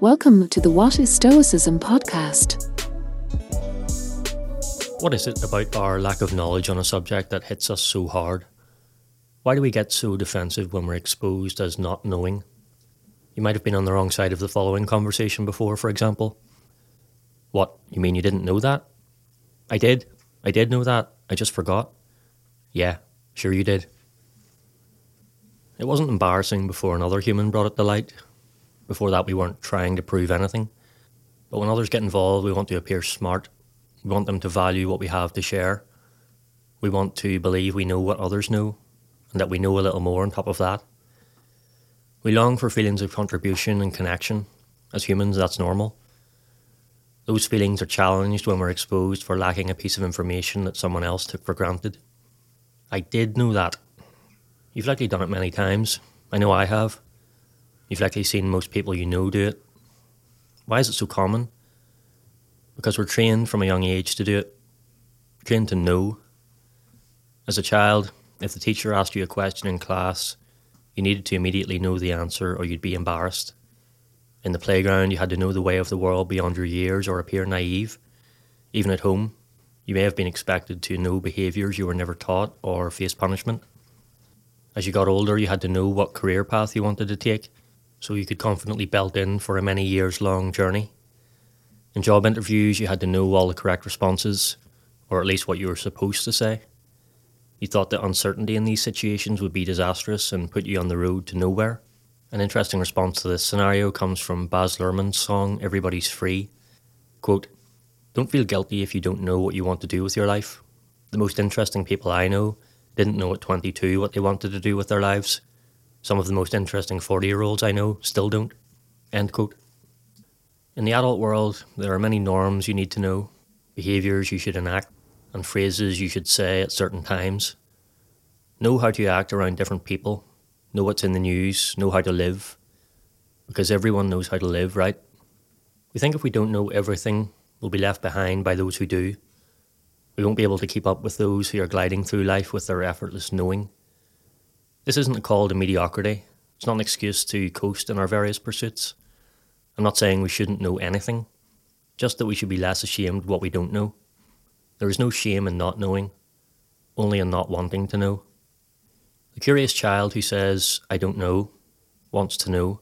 Welcome to the What is Stoicism podcast. What is it about our lack of knowledge on a subject that hits us so hard? Why do we get so defensive when we're exposed as not knowing? You might have been on the wrong side of the following conversation before, for example. What, you mean you didn't know that? I did. I did know that. I just forgot. Yeah, sure you did. It wasn't embarrassing before another human brought it to light. Before that, we weren't trying to prove anything. But when others get involved, we want to appear smart. We want them to value what we have to share. We want to believe we know what others know, and that we know a little more on top of that. We long for feelings of contribution and connection. As humans, that's normal. Those feelings are challenged when we're exposed for lacking a piece of information that someone else took for granted. I did know that. You've likely done it many times. I know I have. You've likely seen most people you know do it. Why is it so common? Because we're trained from a young age to do it. Trained to know. As a child, if the teacher asked you a question in class, you needed to immediately know the answer or you'd be embarrassed. In the playground, you had to know the way of the world beyond your years or appear naive. Even at home, you may have been expected to know behaviours you were never taught or face punishment. As you got older, you had to know what career path you wanted to take so you could confidently belt in for a many years long journey. In job interviews, you had to know all the correct responses, or at least what you were supposed to say. You thought that uncertainty in these situations would be disastrous and put you on the road to nowhere. An interesting response to this scenario comes from Baz Luhrmann's song Everybody's Free. Quote, Don't feel guilty if you don't know what you want to do with your life. The most interesting people I know didn't know at 22 what they wanted to do with their lives. Some of the most interesting 40 year olds I know still don't. End quote. In the adult world, there are many norms you need to know, behaviours you should enact, and phrases you should say at certain times. Know how to act around different people, know what's in the news, know how to live, because everyone knows how to live, right? We think if we don't know everything, we'll be left behind by those who do. We won't be able to keep up with those who are gliding through life with their effortless knowing. This isn't a call to mediocrity. It's not an excuse to coast in our various pursuits. I'm not saying we shouldn't know anything, just that we should be less ashamed of what we don't know. There is no shame in not knowing, only in not wanting to know. The curious child who says, I don't know, wants to know.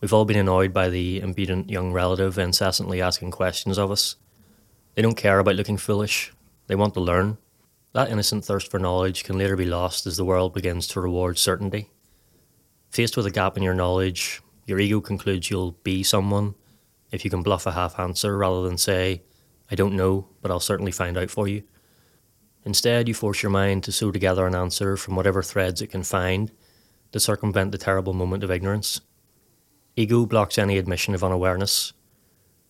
We've all been annoyed by the impudent young relative incessantly asking questions of us. They don't care about looking foolish, they want to learn. That innocent thirst for knowledge can later be lost as the world begins to reward certainty. Faced with a gap in your knowledge, your ego concludes you'll be someone if you can bluff a half answer rather than say, I don't know, but I'll certainly find out for you. Instead, you force your mind to sew together an answer from whatever threads it can find to circumvent the terrible moment of ignorance. Ego blocks any admission of unawareness.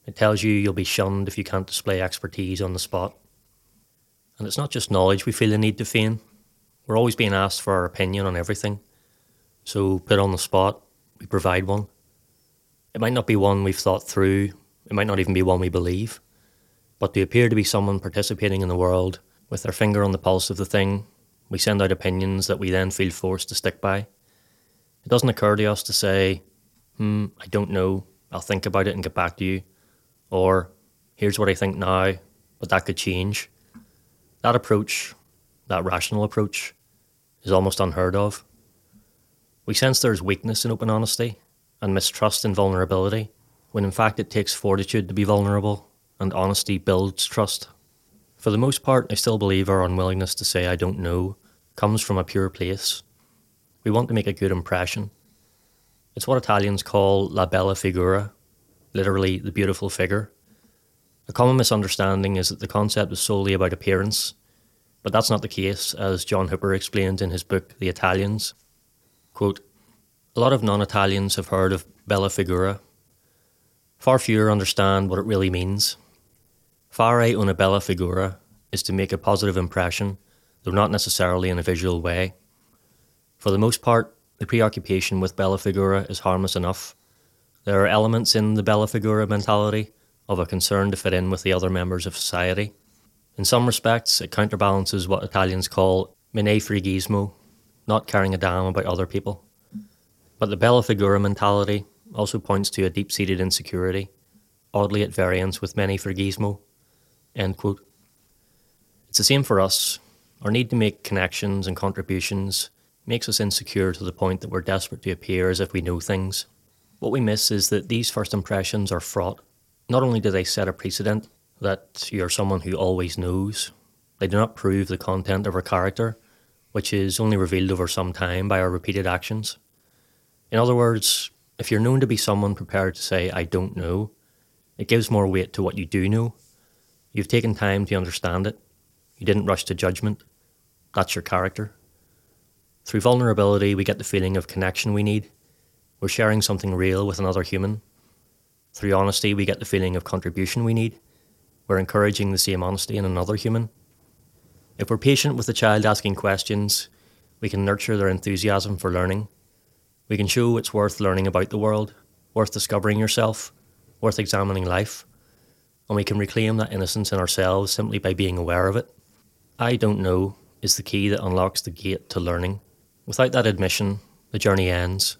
It tells you you'll be shunned if you can't display expertise on the spot. And it's not just knowledge we feel the need to feign. We're always being asked for our opinion on everything. So, put on the spot, we provide one. It might not be one we've thought through, it might not even be one we believe, but to appear to be someone participating in the world with their finger on the pulse of the thing, we send out opinions that we then feel forced to stick by. It doesn't occur to us to say, hmm, I don't know, I'll think about it and get back to you. Or, here's what I think now, but that could change. That approach, that rational approach, is almost unheard of. We sense there is weakness in open honesty and mistrust in vulnerability, when in fact it takes fortitude to be vulnerable, and honesty builds trust. For the most part, I still believe our unwillingness to say I don't know comes from a pure place. We want to make a good impression. It's what Italians call la bella figura, literally the beautiful figure. A common misunderstanding is that the concept is solely about appearance, but that's not the case, as John Hooper explained in his book The Italians. Quote, a lot of non Italians have heard of bella figura. Far fewer understand what it really means. Fare una bella figura is to make a positive impression, though not necessarily in a visual way. For the most part, the preoccupation with bella figura is harmless enough. There are elements in the bella figura mentality of a concern to fit in with the other members of society. In some respects, it counterbalances what Italians call menefreghismo, not caring a damn about other people. But the bella figura mentality also points to a deep seated insecurity, oddly at variance with menefreghismo. End quote. It's the same for us. Our need to make connections and contributions makes us insecure to the point that we're desperate to appear as if we know things. What we miss is that these first impressions are fraught. Not only do they set a precedent that you're someone who always knows, they do not prove the content of our character, which is only revealed over some time by our repeated actions. In other words, if you're known to be someone prepared to say, I don't know, it gives more weight to what you do know. You've taken time to understand it. You didn't rush to judgment. That's your character. Through vulnerability, we get the feeling of connection we need. We're sharing something real with another human. Through honesty, we get the feeling of contribution we need. We're encouraging the same honesty in another human. If we're patient with the child asking questions, we can nurture their enthusiasm for learning. We can show it's worth learning about the world, worth discovering yourself, worth examining life, and we can reclaim that innocence in ourselves simply by being aware of it. I don't know is the key that unlocks the gate to learning. Without that admission, the journey ends.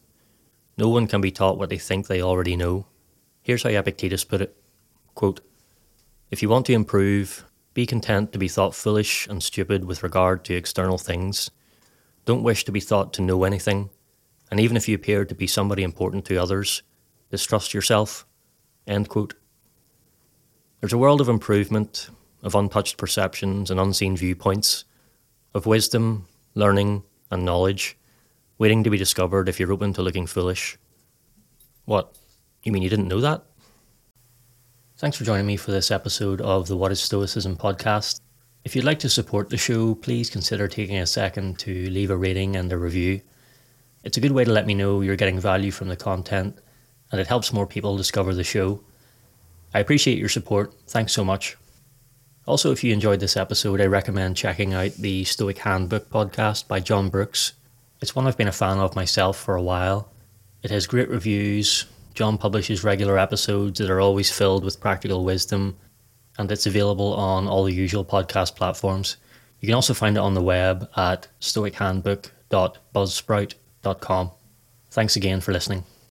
No one can be taught what they think they already know. Here's how Epictetus put it quote, If you want to improve, be content to be thought foolish and stupid with regard to external things. Don't wish to be thought to know anything, and even if you appear to be somebody important to others, distrust yourself. End quote. There's a world of improvement, of untouched perceptions and unseen viewpoints, of wisdom, learning, and knowledge, waiting to be discovered if you're open to looking foolish. What? You mean you didn't know that? Thanks for joining me for this episode of the What is Stoicism podcast. If you'd like to support the show, please consider taking a second to leave a rating and a review. It's a good way to let me know you're getting value from the content, and it helps more people discover the show. I appreciate your support. Thanks so much. Also, if you enjoyed this episode, I recommend checking out the Stoic Handbook podcast by John Brooks. It's one I've been a fan of myself for a while. It has great reviews, John publishes regular episodes that are always filled with practical wisdom, and it's available on all the usual podcast platforms. You can also find it on the web at stoichandbook.buzzsprout.com. Thanks again for listening.